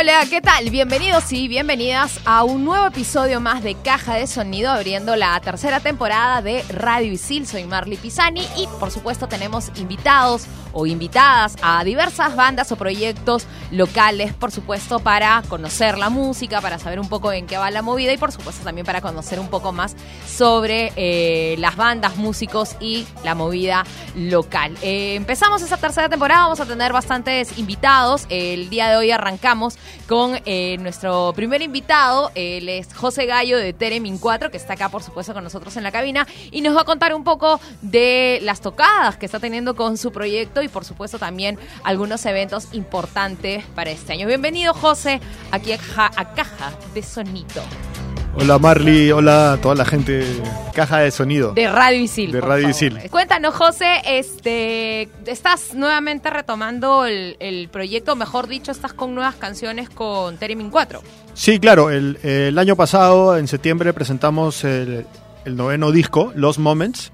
Hola, ¿qué tal? Bienvenidos y bienvenidas a un nuevo episodio más de Caja de Sonido, abriendo la tercera temporada de Radio Isil. Soy Marley Pisani y, por supuesto, tenemos invitados o invitadas a diversas bandas o proyectos locales, por supuesto, para conocer la música, para saber un poco en qué va la movida y, por supuesto, también para conocer un poco más sobre eh, las bandas, músicos y la movida local. Eh, empezamos esa tercera temporada, vamos a tener bastantes invitados. El día de hoy arrancamos con eh, nuestro primer invitado. Él es José Gallo de Teremin 4, que está acá, por supuesto, con nosotros en la cabina y nos va a contar un poco de las tocadas que está teniendo con su proyecto y, por supuesto, también algunos eventos importantes para este año. Bienvenido, José, aquí a, a Caja de Sonido. Hola Marley, hola a toda la gente Caja de Sonido. De Radio Isil. De Radio Isil. Cuéntanos, José, este, estás nuevamente retomando el, proyecto, mejor dicho, estás con nuevas canciones con Teremin 4. Sí, claro, el, año pasado, en septiembre, presentamos el, el noveno disco, Los Moments,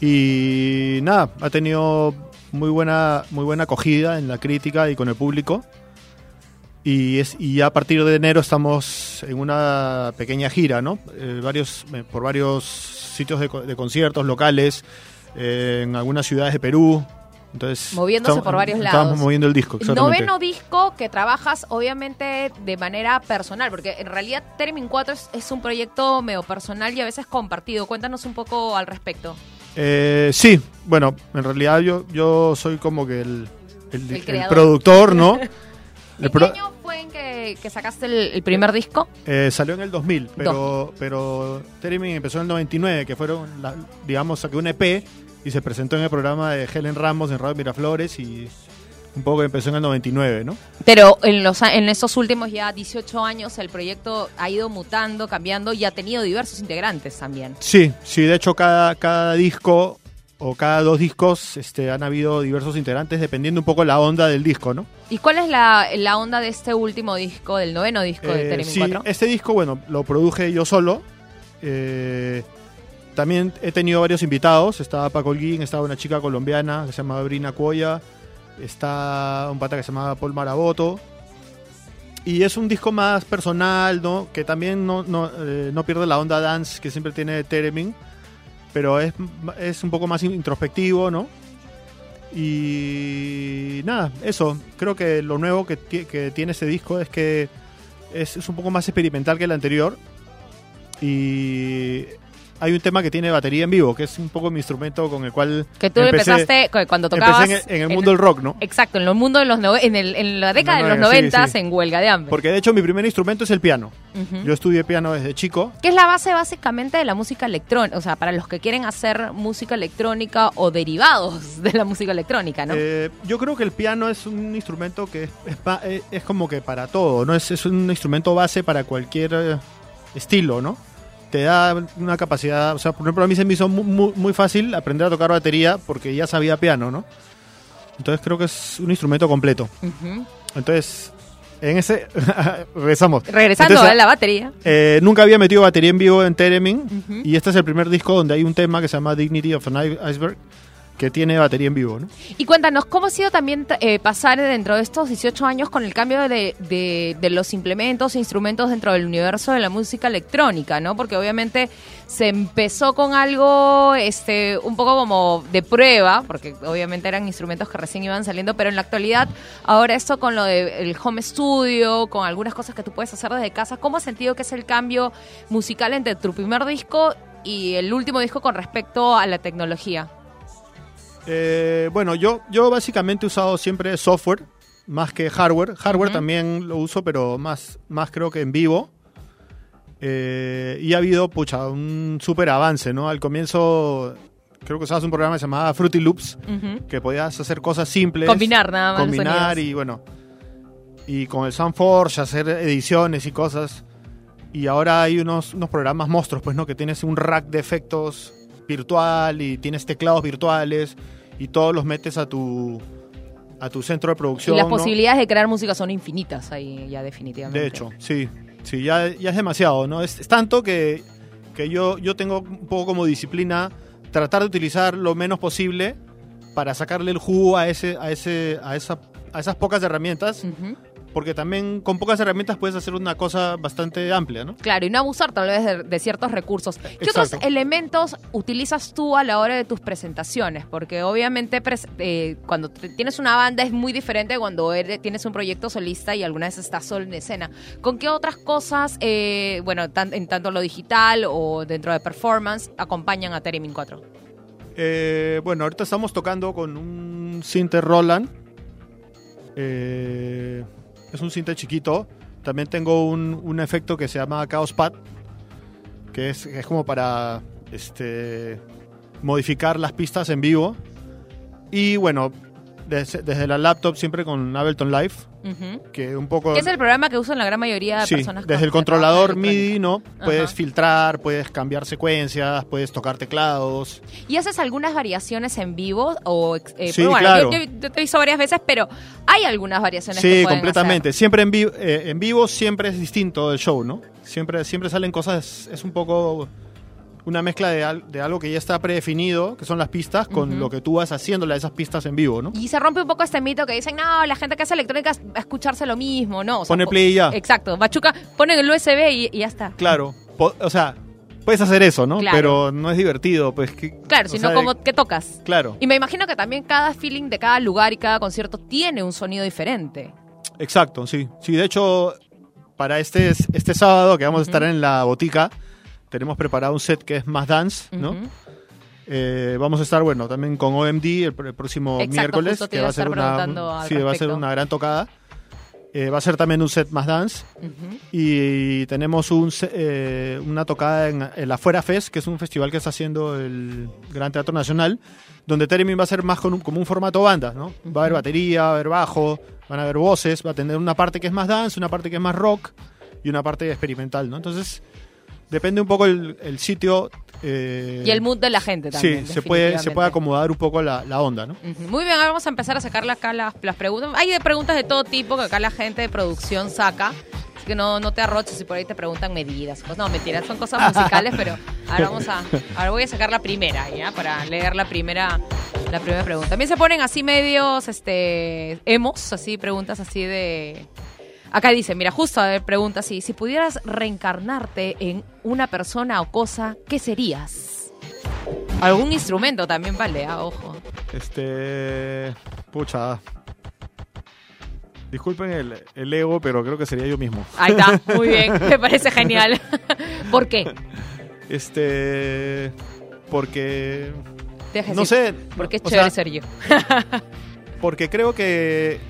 y nada, ha tenido muy buena, muy buena acogida en la crítica y con el público. Y, es, y a partir de enero estamos en una pequeña gira, ¿no? Eh, varios, eh, por varios sitios de, conciertos locales, eh, en algunas ciudades de Perú. Entonces, Moviéndose por varios lados. Estamos moviendo el disco. Noveno disco que trabajas obviamente de manera personal, porque en realidad Termin 4 es, un proyecto medio personal y a veces compartido. Cuéntanos un poco al respecto. sí, bueno, en realidad yo, yo soy como que el, el productor, ¿no? ¿En qué año fue en que, sacaste el, primer disco? Eh, salió en el 2000, pero, pero empezó en el 99, que fueron, digamos, saqué un EP y se presentó en el programa de Helen Ramos en Radio Miraflores y un poco empezó en el 99, ¿no? Pero en, los, en esos últimos ya 18 años el proyecto ha ido mutando, cambiando y ha tenido diversos integrantes también. Sí, sí, de hecho cada, cada disco o cada dos discos este, han habido diversos integrantes dependiendo un poco la onda del disco, ¿no? ¿Y cuál es la, onda de este último disco, del noveno disco de Teremin sí, Este disco, bueno, lo produje yo solo. Eh, también he tenido varios invitados. Estaba Paco Holguín, estaba una chica colombiana que se llama Brina Cuoya, está un pata que se llama Paul Maraboto. Y es un disco más personal, ¿no? Que también no, no, eh, no pierde la onda dance que siempre tiene Teremin pero es, es un poco más introspectivo, ¿no? Y nada, eso. Creo que lo nuevo que, que tiene este disco es que es, es, un poco más experimental que el anterior. Y hay un tema que tiene batería en vivo, que es un poco mi instrumento con el cual. Que tú empezaste cuando tocabas. en, el, mundo del rock, ¿no? Exacto, en el mundo de los en, en la década de los noventas, en huelga de hambre. Porque de hecho mi primer instrumento es el piano. Yo estudié piano desde chico. Que es la base básicamente de la música electrónica, o sea, para los que quieren hacer música electrónica o derivados de la música electrónica, ¿no? Eh, yo creo que el piano es un instrumento que es, es, como que para todo, ¿no? Es, es un instrumento base para cualquier eh, estilo, ¿no? Te da una capacidad, o sea, por ejemplo, a mí se me hizo muy, fácil aprender a tocar batería porque ya sabía piano, ¿no? Entonces creo que es un instrumento completo. Entonces, en ese, regresamos. Regresando a la batería. Eh, nunca había metido batería en vivo en Teremin y este es el primer disco donde hay un tema que se llama Dignity of an Iceberg que tiene batería en vivo. ¿no? Y cuéntanos, ¿cómo ha sido también eh, pasar dentro de estos 18 años con el cambio de, de, los implementos e instrumentos dentro del universo de la música electrónica? ¿no? Porque obviamente se empezó con algo este, un poco como de prueba, porque obviamente eran instrumentos que recién iban saliendo, pero en la actualidad, ahora esto con lo del home studio, con algunas cosas que tú puedes hacer desde casa, ¿cómo has sentido que es el cambio musical entre tu primer disco y el último disco con respecto a la tecnología? Eh, bueno, yo, yo básicamente he usado siempre software más que hardware. Hardware también lo uso, pero más, más creo que en vivo. Eh, y ha habido, pucha, un súper avance, ¿no? Al comienzo creo que usabas un programa llamado Fruity Loops, que podías hacer cosas simples. Combinar nada más. Combinar y bueno. Y con el Soundforge hacer ediciones y cosas. Y ahora hay unos, unos programas monstruos, pues, ¿no? Que tienes un rack de efectos virtual y tienes teclados virtuales y todos los metes a tu a tu centro de producción. Y las posibilidades de crear música son infinitas ahí ya definitivamente. De hecho, sí, sí, ya, ya es demasiado, ¿no? Es, tanto que, que yo, yo tengo un poco como disciplina tratar de utilizar lo menos posible para sacarle el jugo a ese, a ese, a esa, a esas pocas herramientas porque también con pocas herramientas puedes hacer una cosa bastante amplia, ¿no? Claro, y no abusar tal vez de, de ciertos recursos. ¿Qué Exacto. otros elementos utilizas tú a la hora de tus presentaciones? Porque obviamente pres- eh, cuando tienes una banda es muy diferente cuando eres- tienes un proyecto solista y alguna vez estás solo en escena. ¿Con qué otras cosas, eh, bueno, tan- en tanto lo digital o dentro de performance, acompañan a Theremin 4? Eh, bueno, ahorita estamos tocando con un Synth Roland. Eh, es un synth chiquito. También tengo un, un efecto que se llama Chaos Pad, que es, es como para este, modificar las pistas en vivo. Y bueno, desde, desde la laptop siempre con Ableton Live, Ujú. que un poco... Es el programa que usan la gran mayoría de Sí, personas. desde el controlador MIDI, ¿no? Puedes filtrar, puedes cambiar secuencias, puedes tocar teclados. ¿Y haces algunas variaciones en vivo? O, eh, Sí, bueno, claro. yo, yo te he visto varias veces, pero hay algunas variaciones Sí, completamente. Siempre en vivo, eh, en vivo siempre es distinto el show, ¿no? Siempre, siempre salen cosas, es un poco una mezcla de, al- de algo que ya está predefinido, que son las pistas, con lo que tú vas haciéndole a esas pistas en vivo, ¿no? Y se rompe un poco este mito que dicen, no, la gente que hace electrónica va a escucharse lo mismo, ¿no? O sea, Pone po- play y ya. Exacto, Machuca, ponen el USB y, y ya está. Claro. O sea, puedes hacer eso, ¿no? Claro. Pero no es divertido, pues. Que, Claro, sino sea, como que tocas. Claro, Y me imagino que también cada feeling de cada lugar y cada concierto tiene un sonido diferente. exacto, sí. Sí, de hecho, para este, este sábado que vamos a estar en la botica, tenemos preparado un set que es más dance, ¿no? Ujú. Eh, vamos a estar, bueno, también con OMD el, el próximo Exacto, miércoles, que va a ser una, al sí, va a ser una gran tocada. Eh, va a ser también un set más dance Ujú. y tenemos un, eh, una tocada en el Afuera Fest, que es un festival que está haciendo el Gran Teatro Nacional, donde Teremin va a ser más con un- como un formato banda, ¿no? Va a haber batería, va a haber bajo, van a haber voces, va a tener una parte que es más dance, una parte que es más rock y una parte experimental, ¿no? Entonces, depende un poco el, el sitio. eh, Y el mood de la gente también. Sí, se puede, se puede acomodar un poco la, la onda, ¿no? Ujú. Muy bien, ahora vamos a empezar a sacarle acá las, las preguntas. Hay de preguntas de todo tipo que acá la gente de producción saca. Así que no, no te arroches si por ahí te preguntan medidas. Pues no, mentiras, son cosas musicales, pero ahora vamos a. Ahora voy a sacar la primera, ¿ya? Para leer la primera, la primera pregunta. También se ponen así medios, este, emos, así, preguntas así de. Acá dice, mira, justo a ver, pregunta así, si pudieras reencarnarte en una persona o cosa, ¿qué serías? Algún instrumento también vale, ah, ojo. Este. Pucha. Disculpen el, el ego, pero creo que sería yo mismo. Ahí está, muy bien, me parece genial. ¿Por qué? Este. Porque. Deja No decir, sé. Porque es chévere sea, ser yo. Porque creo que.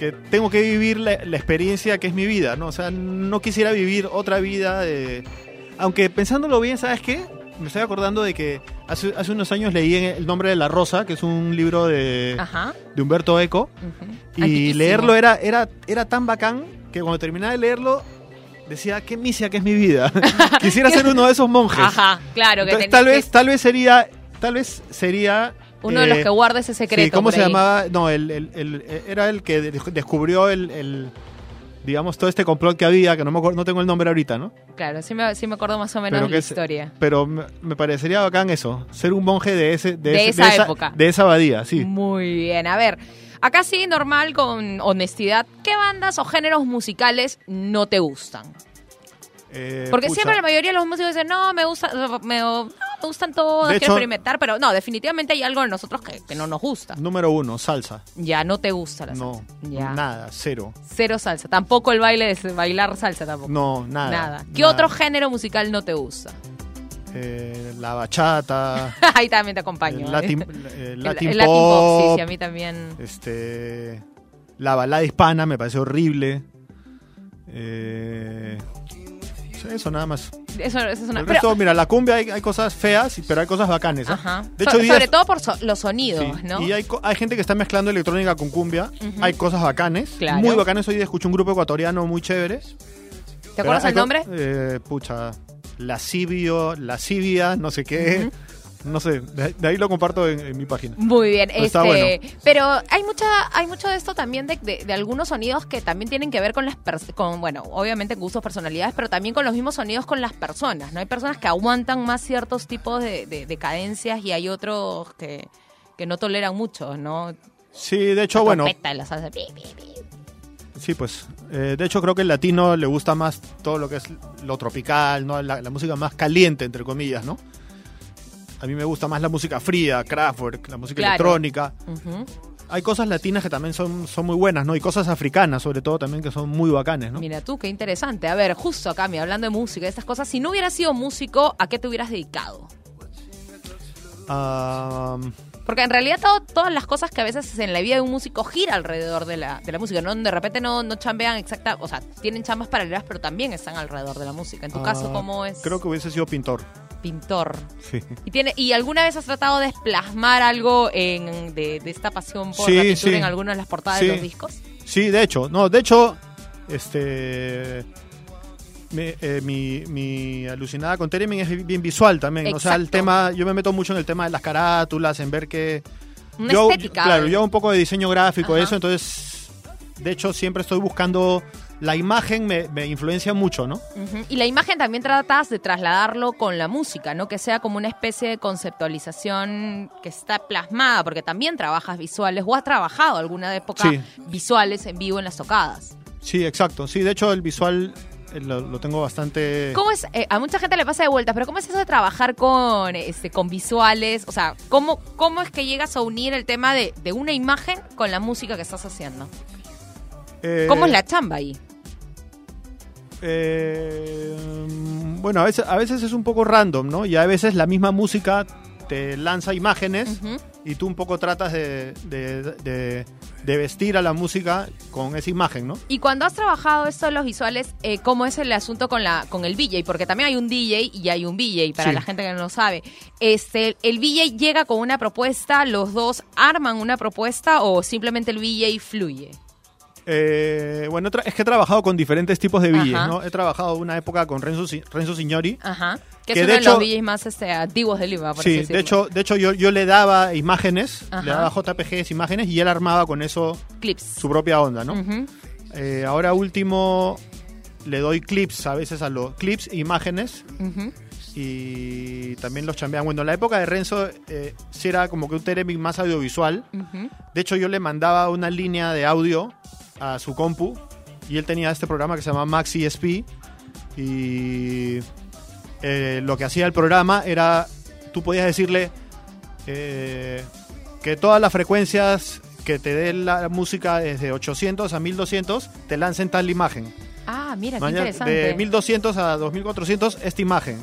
Que tengo que vivir la, la experiencia que es mi vida, ¿no? O sea, no quisiera vivir otra vida de. Aunque pensándolo bien, ¿sabes qué? Me estoy acordando de que hace, hace unos años leí El nombre de la rosa, que es un libro de, Ajá. de Humberto Eco. Y Antiquísimo. leerlo era, era, era tan bacán que cuando terminaba de leerlo decía, qué misia que es mi vida. Quisiera ser uno de esos monjes. Ajá, claro. Que Entonces, tal que- vez, tal vez sería, tal vez sería. Uno de los eh, que guarda ese secreto. sí, ¿cómo se ahí. llamaba? No, el, el- el- era el que de- descubrió el, digamos, todo este complot que había, que no me acuerdo, no tengo el nombre ahorita, ¿no? Claro, sí me, sí me acuerdo más o menos Pero la es- historia. Pero me, me parecería bacán eso, ser un monje de ese, de, De ese- esa época. de esa abadía, sí. Muy bien, a ver. Acá sí, normal, con honestidad. ¿Qué bandas o géneros musicales no te gustan? Eh, Porque pucha. siempre la mayoría de los músicos dicen, no, me, gusta, me, no, me gustan todos, De quiero hecho- experimentar, pero no, definitivamente hay algo en nosotros que, que no nos gusta. Número uno, salsa. Ya, no te gusta la No, salsa. Ya. nada, cero. Cero salsa. Tampoco el baile de bailar salsa tampoco. No, nada. Nada. ¿Qué nada. otro género musical no te gusta? Eh, la bachata, Ahí también te acompaño. el ¿eh? Latin, el El- Latin el pop, sí, pop, sí, a mí también. este, la balada hispana me parece horrible. Eh, eso nada más. Eso, eso es una... El pero- resto, mira, la cumbia hay, hay cosas feas, pero hay cosas bacanes. ¿eh? Ajá. De So- hecho, días- sobre todo por so- los sonidos, Sí, ¿no? Y hay, hay gente que está mezclando electrónica con cumbia. Hay cosas bacanes. Claro. Muy bacanes. Hoy día escucho un grupo ecuatoriano muy chévere. ¿Te acuerdas el nombre? Eh, pucha. Lascivio, Lascivia, no sé qué. No sé, de, de ahí lo comparto en, en mi página. Muy bien, Pero está este, bueno. pero hay mucha, hay mucho de esto también de, de- de algunos sonidos que también tienen que ver con las con, bueno, obviamente gustos, personalidades, pero también con los mismos sonidos con las personas, ¿no? Hay personas que aguantan más ciertos tipos de, de- de cadencias y hay otros que, que no toleran mucho, ¿no? Sí, de hecho, bueno, pi, pi, pi. Sí, pues. eh, de hecho, creo que el latino le gusta más todo lo que es lo tropical, ¿no? La, la música más caliente, entre comillas, ¿no? A mí me gusta más la música fría, Kraftwerk, la música Claro. electrónica. Hay cosas latinas que también son, son muy buenas, ¿no? Y cosas africanas, sobre todo, también que son muy bacanes, ¿no? Mira tú, qué interesante. A ver, justo acá, mira, hablando de música, de estas cosas, si no hubieras sido músico, ¿a qué te hubieras dedicado? Ah, Porque en realidad todo- todas las cosas que a veces en la vida de un músico gira alrededor de la, de la música, ¿no? De repente no, no chambean exacta, o sea, tienen chambas paralelas, pero también están alrededor de la música. En tu ah, caso, ¿cómo es? Creo que hubiese sido pintor. Pintor. Sí. ¿Y, tiene, ¿Y alguna vez has tratado de plasmar algo en, de, de esta pasión por Sí, la pintura sí. en alguna de las portadas de los discos? Sí, de hecho, no, de hecho, este. mi, eh, mi, mi alucinada con Teremin es bien visual también. O sea, el tema, yo me meto mucho en el tema de las carátulas, en ver que. Una yo, estética. Claro, yo hago un poco de diseño gráfico, Ajá. eso, entonces. De hecho, siempre estoy buscando. La imagen me, me influencia mucho, ¿no? Y la imagen también tratas de trasladarlo con la música, ¿no? Que sea como una especie de conceptualización que está plasmada, porque también trabajas visuales o has trabajado alguna época Sí. visuales en vivo en las tocadas. Sí, exacto. Sí, de hecho, el visual eh, lo, lo tengo bastante. ¿Cómo es? eh, a mucha gente le pasa de vuelta, pero ¿cómo es eso de trabajar con, este, con visuales? O sea, ¿cómo, ¿cómo es que llegas a unir el tema de, de una imagen con la música que estás haciendo? eh, ¿Cómo es la chamba ahí? Eh, bueno, a veces, a veces es un poco random, ¿no? Y a veces la misma música te lanza imágenes y tú un poco tratas de, de- de- de vestir a la música con esa imagen, ¿no? Y cuando has trabajado esto de los visuales, eh, ¿cómo es el asunto con la con el VJ? Porque también hay un DJ y hay un VJ, para Sí. la gente que no lo sabe. Este, ¿El VJ llega con una propuesta, los dos arman una propuesta o simplemente el VJ fluye? Eh, bueno, es que he trabajado con diferentes tipos de Ajá. ¿no? He trabajado una época con Renzo, Si- Renzo Signori. Ajá. Que, Que es de uno de, hecho- los VJs más este, antiguos de Lima, por así Sí, de decirlo. hecho, de hecho yo, yo le daba imágenes, Ajá. le daba JPGs, imágenes, y él armaba con eso Clips. su propia onda, ¿no? Eh, ahora último le doy clips a veces a los clips e imágenes y también los chambean. Bueno, en la época de Renzo eh, sí era como que un Teremin más audiovisual. De hecho, yo le mandaba una línea de audio a su compu y él tenía este programa que se llama Max ESP y eh, lo que hacía el programa era, tú podías decirle eh, que todas las frecuencias que te dé la música desde 800 a 1200 te lancen tal imagen. Ah, mira, qué Mañana, interesante. de 1200 a 2400 esta imagen.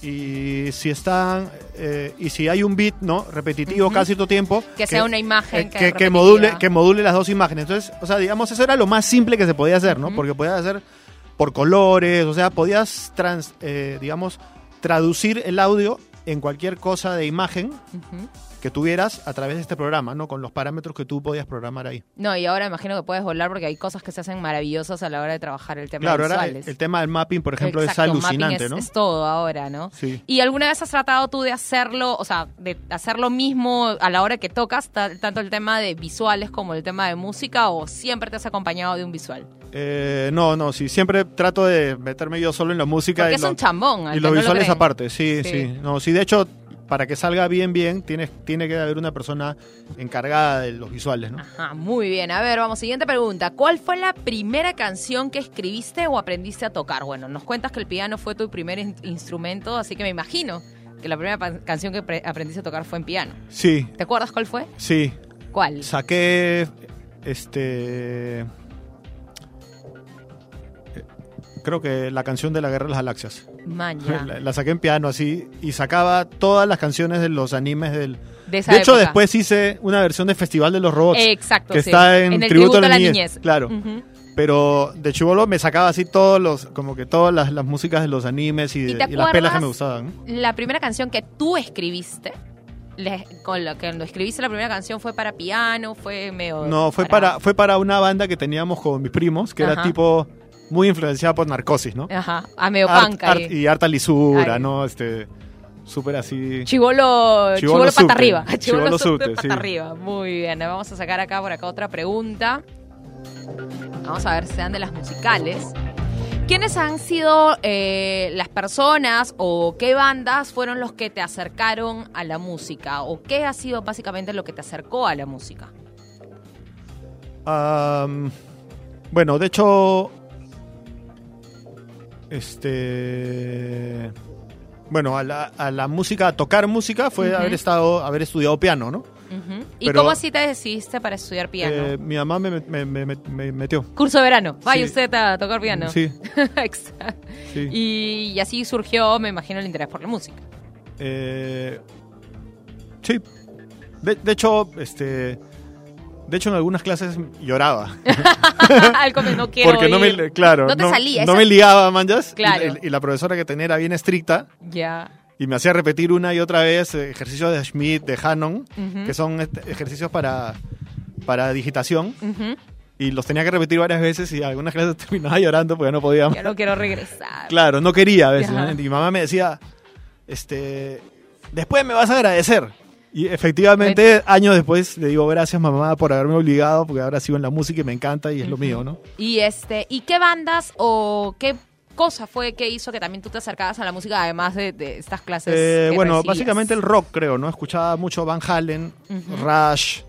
Y si están eh, y si hay un beat, ¿no? repetitivo Ujú. cada cierto tiempo Que sea una imagen eh, que module que module las dos imágenes. Entonces, o sea, digamos eso era lo más simple que se podía hacer, ¿no? Porque podías hacer por colores, o sea, podías trans, eh, digamos traducir el audio en cualquier cosa de imagen Ujú. Que tuvieras a través de este programa, ¿no? Con los parámetros que tú podías programar ahí. No, y ahora imagino que puedes volar porque hay cosas que se hacen maravillosas a la hora de trabajar el tema Claro, de ahora visuales. el tema del mapping, por ejemplo, Exacto, es alucinante, es, ¿no? es todo ahora, ¿no? Sí. ¿Y alguna vez has tratado tú de hacerlo, o sea, de hacer lo mismo a la hora que tocas, ta- tanto el tema de visuales como el tema de música, o siempre te has acompañado de un visual? Eh, no, no, sí, siempre trato de meterme yo solo en la música Porque y, es lo- un chambón. y los no lo visuales aparte, sí, Sí. sí, No, sí, de hecho, para que salga bien, bien, tiene, tiene que haber una persona encargada de los visuales, ¿no? Ajá, muy bien. A ver, vamos, siguiente pregunta. ¿Cuál fue la primera canción que escribiste o aprendiste a tocar? Bueno, nos cuentas que el piano fue tu primer in- instrumento, así que me imagino que la primera canción que pre- aprendiste a tocar fue en piano. Sí, ¿Te acuerdas cuál fue? sí. ¿Cuál? Saqué, este... eh, Creo que la canción de la Guerra de las Galaxias. Man, ya. La, la saqué en piano así y sacaba todas las canciones de los animes del... De, esa De hecho, época. después hice una versión de Festival de los Robots. Exacto, que sí. está en, el tributo, tributo a la niñez. Claro. Pero de chivolo me sacaba así todos los, como que todas las, las músicas de los animes y, ¿Y de- y las pelas que me gustaban. La primera canción que tú escribiste, le- con la que lo escribiste la primera canción fue para piano, fue medio... No, fue para, fue para una banda que teníamos con mis primos, que Ajá. era tipo muy influenciada por narcosis, ¿no? Ajá, a medio Art- y harta lisura, Ay. ¿no? Este, súper así. Chivolo, chivolo, Chibolo pata arriba. Chivolo, Chibolo subte, subte, pata sí. arriba. Muy bien, vamos a sacar acá por acá otra pregunta. Vamos a ver si sean de las musicales. ¿Quiénes han sido eh, las personas o qué bandas fueron los que te acercaron a la música? ¿O qué ha sido básicamente lo que te acercó a la música? Bueno, de hecho, este, bueno, a la, a la música, a tocar música fue haber estado, haber estudiado piano, ¿no? ¿Y Pero- cómo así te decidiste para estudiar piano? Eh, mi mamá me, me- me- me- me metió. Curso de verano. Vaya sí. usted a tocar piano. Sí, Exacto. sí. Y, y así surgió, me imagino, el interés por la música. Eh, sí. De, de hecho, este, de hecho en algunas clases lloraba. Al no quiero porque no ir. me, claro, No te salía, no me liaba, manjas. Y- Claro. Y, y la profesora que tenía era bien estricta Ya. y me hacía repetir una y otra vez eh, ejercicios de Schmidt, de Hannon, que son este, ejercicios para, para digitación. Y los tenía que repetir varias veces y algunas clases terminaba llorando porque no podía. Ya no quiero regresar. Claro, no quería a veces. ¿no? Y mi mamá me decía, este, después me vas a agradecer. Y efectivamente, años después le digo gracias mamá por haberme obligado, porque ahora sigo en la música y me encanta y es lo mío, ¿no? Y este, ¿y qué bandas o qué cosa fue que hizo que también tú te acercabas a la música, además de, de estas clases? Eh, que bueno, recibías? básicamente el rock, creo, ¿no? Escuchaba mucho Van Halen. Rush,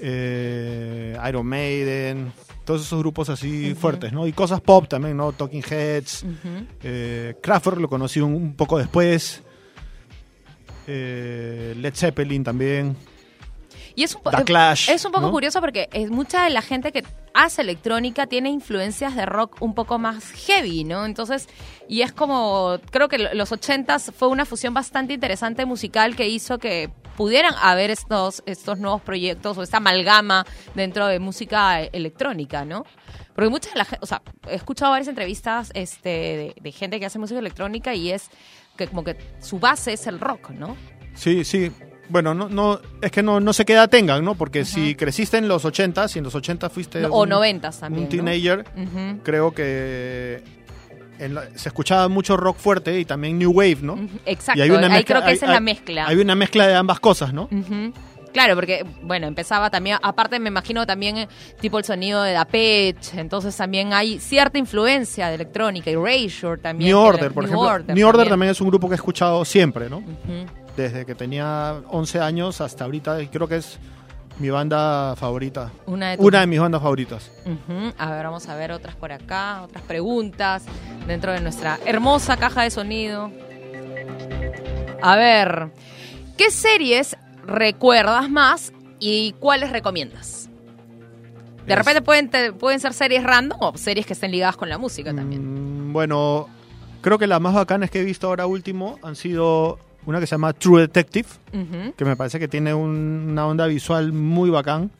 eh, Iron Maiden, todos esos grupos así fuertes, ¿no? Y cosas pop también, ¿no? Talking Heads, eh, Kraftwerk lo conocí un, un poco después, eh, Led Zeppelin también, Y es un, po- The Clash, es un poco ¿no? curioso porque es mucha de la gente que hace electrónica tiene influencias de rock un poco más heavy, ¿no? Entonces, y es como, creo que lo- los ochentas fue una fusión bastante interesante musical que hizo que pudieran haber estos, estos nuevos proyectos o esta amalgama dentro de música electrónica, ¿no? Porque mucha de la gente, o sea, he escuchado varias entrevistas este, de, de gente que hace música electrónica y es que como que su base es el rock, ¿no? Sí, sí. Bueno, no, no, es que no, no se queda tengan, ¿no? Porque si creciste en los 80 si en los 80 fuiste o un- noventas también. un ¿no? teenager, creo que en la- se escuchaba mucho rock fuerte y también new wave, ¿no? Exacto, Y hay una ahí creo que hay- esa es la mezcla. Hay una mezcla de ambas cosas, ¿no? Claro, porque, bueno, empezaba también, aparte me imagino también eh, tipo el sonido de Pitch, entonces también hay cierta influencia de electrónica, y Erasure también. New Order, por New ejemplo. Order New Order también es un grupo que he escuchado siempre, ¿no? Desde que tenía 11 años hasta ahorita, creo que es mi banda favorita. Una de Una de mis bandas favoritas. Ujú. A ver, vamos a ver otras por acá, otras preguntas dentro de nuestra hermosa caja de sonido. A ver, ¿qué series recuerdas más y cuáles recomiendas? De Es- repente pueden, te- pueden ser series random o series que estén ligadas con la música también. Mm, bueno, creo que las más bacanas que he visto ahora último han sido una que se llama True Detective, que me parece que tiene un- una onda visual muy bacán.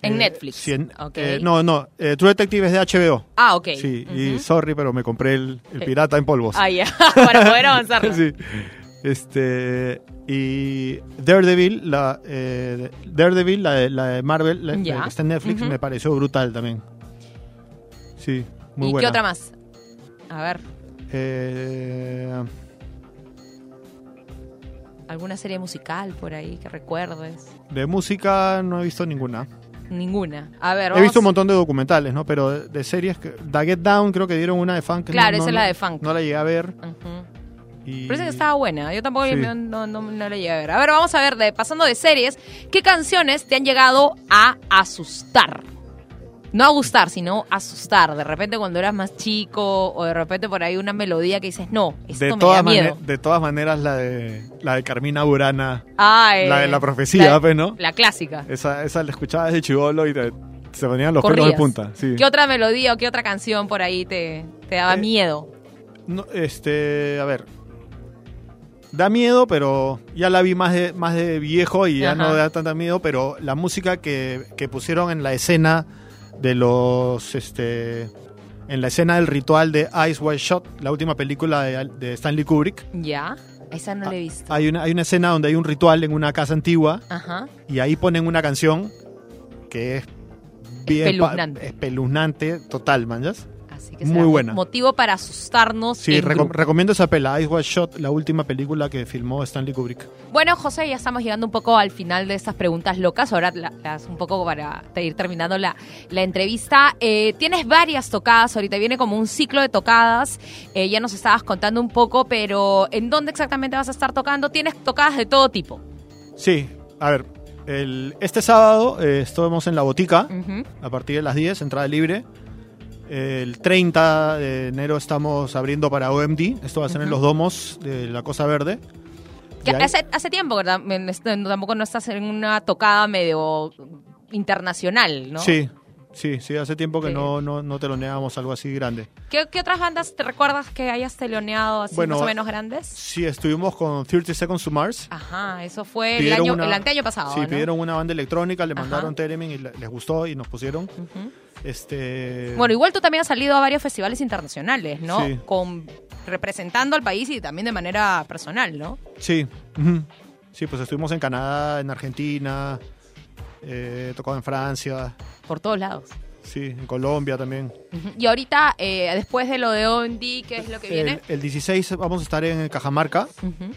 En Eh, Netflix. sí, en- Ok. eh, no, no, eh, True Detective es de HBO. Ah, ok. Sí, y sorry, pero me compré el, el pirata en polvos. Ah, ya, para poder avanzar. sí. Este, y Daredevil, la, eh, Daredevil, la de, la de Marvel, la, que está en Netflix, me pareció brutal también. Sí, muy ¿Y buena. qué otra más? A ver, Eh, ¿alguna serie musical por ahí que recuerdes? de música no he visto ninguna. Ninguna. A ver, He visto un montón de documentales, ¿no? Pero de, de series, que, The Get Down creo que dieron una de funk. Claro, no, esa es la de funk. No la llegué a ver. Y... Parece que estaba buena. Yo tampoco Sí. no, no, no, no la llegué a ver. A ver, vamos a ver, de, pasando de series, ¿qué canciones te han llegado a asustar? No a gustar, sino asustar. De repente cuando eras más chico o de repente por ahí una melodía que dices, no, esto de me da miedo. de todas maneras, la de, la de Carmina Burana, Ah, eh, la de la profecía, la- pues, ¿no? La clásica. Esa, esa la escuchaba desde chivolo y te, se ponían los pelos de punta. Sí. ¿Qué otra melodía o qué otra canción por ahí te, te daba Eh, miedo? No, este, a ver. Da miedo, pero ya la vi más de, más de viejo y ya Ajá. no da tanta miedo, pero la música que, que pusieron en la escena de los, este, en la escena del ritual de Ice White Shot, la última película de, de Stanley Kubrick, ¿Ya? Esa no la he visto. hay una, hay una escena donde hay un ritual en una casa antigua Ajá. y ahí ponen una canción que es bien espeluznante total, manjas. Así que Muy buena. motivo para asustarnos. Sí, recomiendo esa pela, Ice White Shot, la última película que filmó Stanley Kubrick. Bueno, José, ya estamos llegando un poco al final de estas preguntas locas. Ahora la- las un poco para ir terminando la, la entrevista. Eh, tienes varias tocadas, ahorita viene como un ciclo de tocadas. Eh, ya nos estabas contando un poco, pero ¿en dónde exactamente vas a estar tocando? Tienes tocadas de todo tipo. Sí, a ver, El, este sábado eh, estamos en la botica Ujú. a partir de las 10, entrada libre. El 30 de enero estamos abriendo para OMD. Esto va a ser en Ujú. los domos de la Cosa Verde. Que Y ahí- hace, hace tiempo, ¿verdad? En Tampoco no estás en una tocada medio internacional, ¿no? Sí, sí, sí. Hace tiempo que Sí. no, no, no teloneábamos algo así grande. ¿Qué, qué otras bandas te recuerdas que hayas teloneado así Bueno, más o menos grandes? Sí, estuvimos con 30 Seconds to Mars. Ajá, eso fue el, año, una- el anteaño pasado, Sí, ¿no? pidieron una banda electrónica, le Ajá. mandaron Theremin y le- les gustó y nos pusieron. Ujú. Este, Bueno, igual tú también has salido a varios festivales internacionales, ¿no? Sí. Con representando al país y también de manera personal, ¿no? Sí, sí, pues estuvimos en Canadá, en Argentina, eh, tocado en Francia, Por todos lados. sí, en Colombia también. Y ahorita, eh, después de lo de OND, ¿qué es lo que viene? El, el 16 vamos a estar en Cajamarca. Ujú.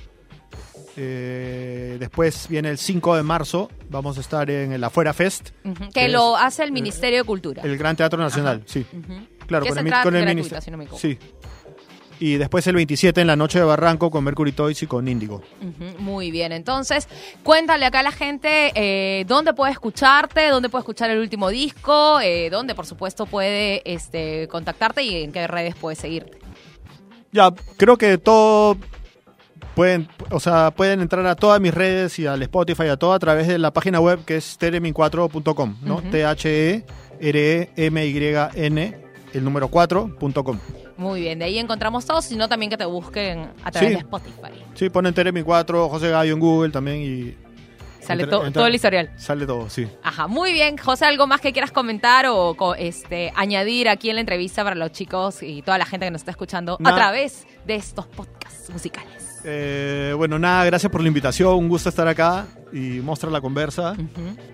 Eh, después viene el 5 de marzo, vamos a estar en el Afuera Fest, que Que lo es, hace el Ministerio de Cultura. el Gran Teatro Nacional, sí. Claro, con el, con el ministerio. si no. Sí. Y después el 27 en la noche de Barranco con Mercury Toys y con Índigo. Muy bien, entonces cuéntale acá a la gente eh, dónde puede escucharte, dónde puede escuchar el último disco, eh, dónde por supuesto puede este, contactarte y en qué redes puede seguirte. Ya, creo que todo pueden, o sea, pueden entrar a todas mis redes y al Spotify, a todo a través de la página web que es teremin4.com, ¿no? Ujú. T H E R E M Y N el número 4.com. Muy bien, de ahí encontramos todos, sino también que te busquen a través Sí. de Spotify. Sí, ponen Teremin 4, José Gallo en Google también y Sale Entra- to- entra- todo el historial. sale todo, sí. Ajá, muy bien. José, ¿algo más que quieras comentar o este, añadir aquí en la entrevista para los chicos y toda la gente que nos está escuchando a través de estos podcasts musicales? Eh, bueno, nada, gracias por la invitación, un gusto estar acá y mostrar la conversa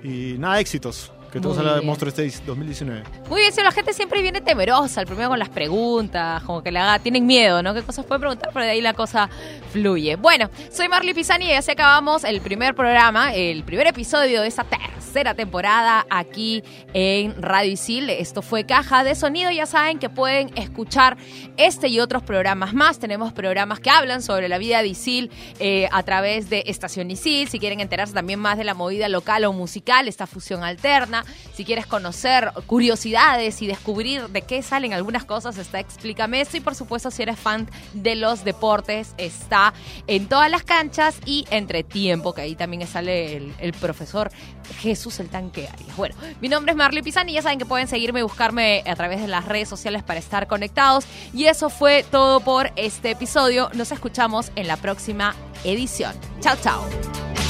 y nada, éxitos. Que Muy salga de. Monstruo Stage 2019. Muy bien, si la gente siempre viene temerosa, el primero con las preguntas, como que le haga, tienen miedo, ¿no? ¿Qué cosas pueden preguntar? Pero de ahí la cosa fluye. Bueno, soy Marley Pisani y así acabamos el primer programa, el primer episodio de esta tercera temporada aquí en Radio Isil. Esto fue Caja de Sonido. Ya saben que pueden escuchar este y otros programas más. Tenemos programas que hablan sobre la vida de Isil eh, a través de Estación Isil. Si quieren enterarse también más de la movida local o musical, esta fusión alterna. Si quieres conocer curiosidades y descubrir de qué salen algunas cosas, está Explícame eso. Y por supuesto, si eres fan de los deportes, está en todas las canchas y entre tiempo, que ahí también sale el, profesor Jesús el Tanque Arias. Bueno, mi nombre es Marley Pisani y ya saben que pueden seguirme y buscarme a través de las redes sociales para estar conectados. Y eso fue todo por este episodio. Nos escuchamos en la próxima edición. Chao, chao.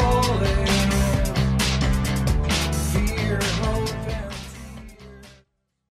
falling.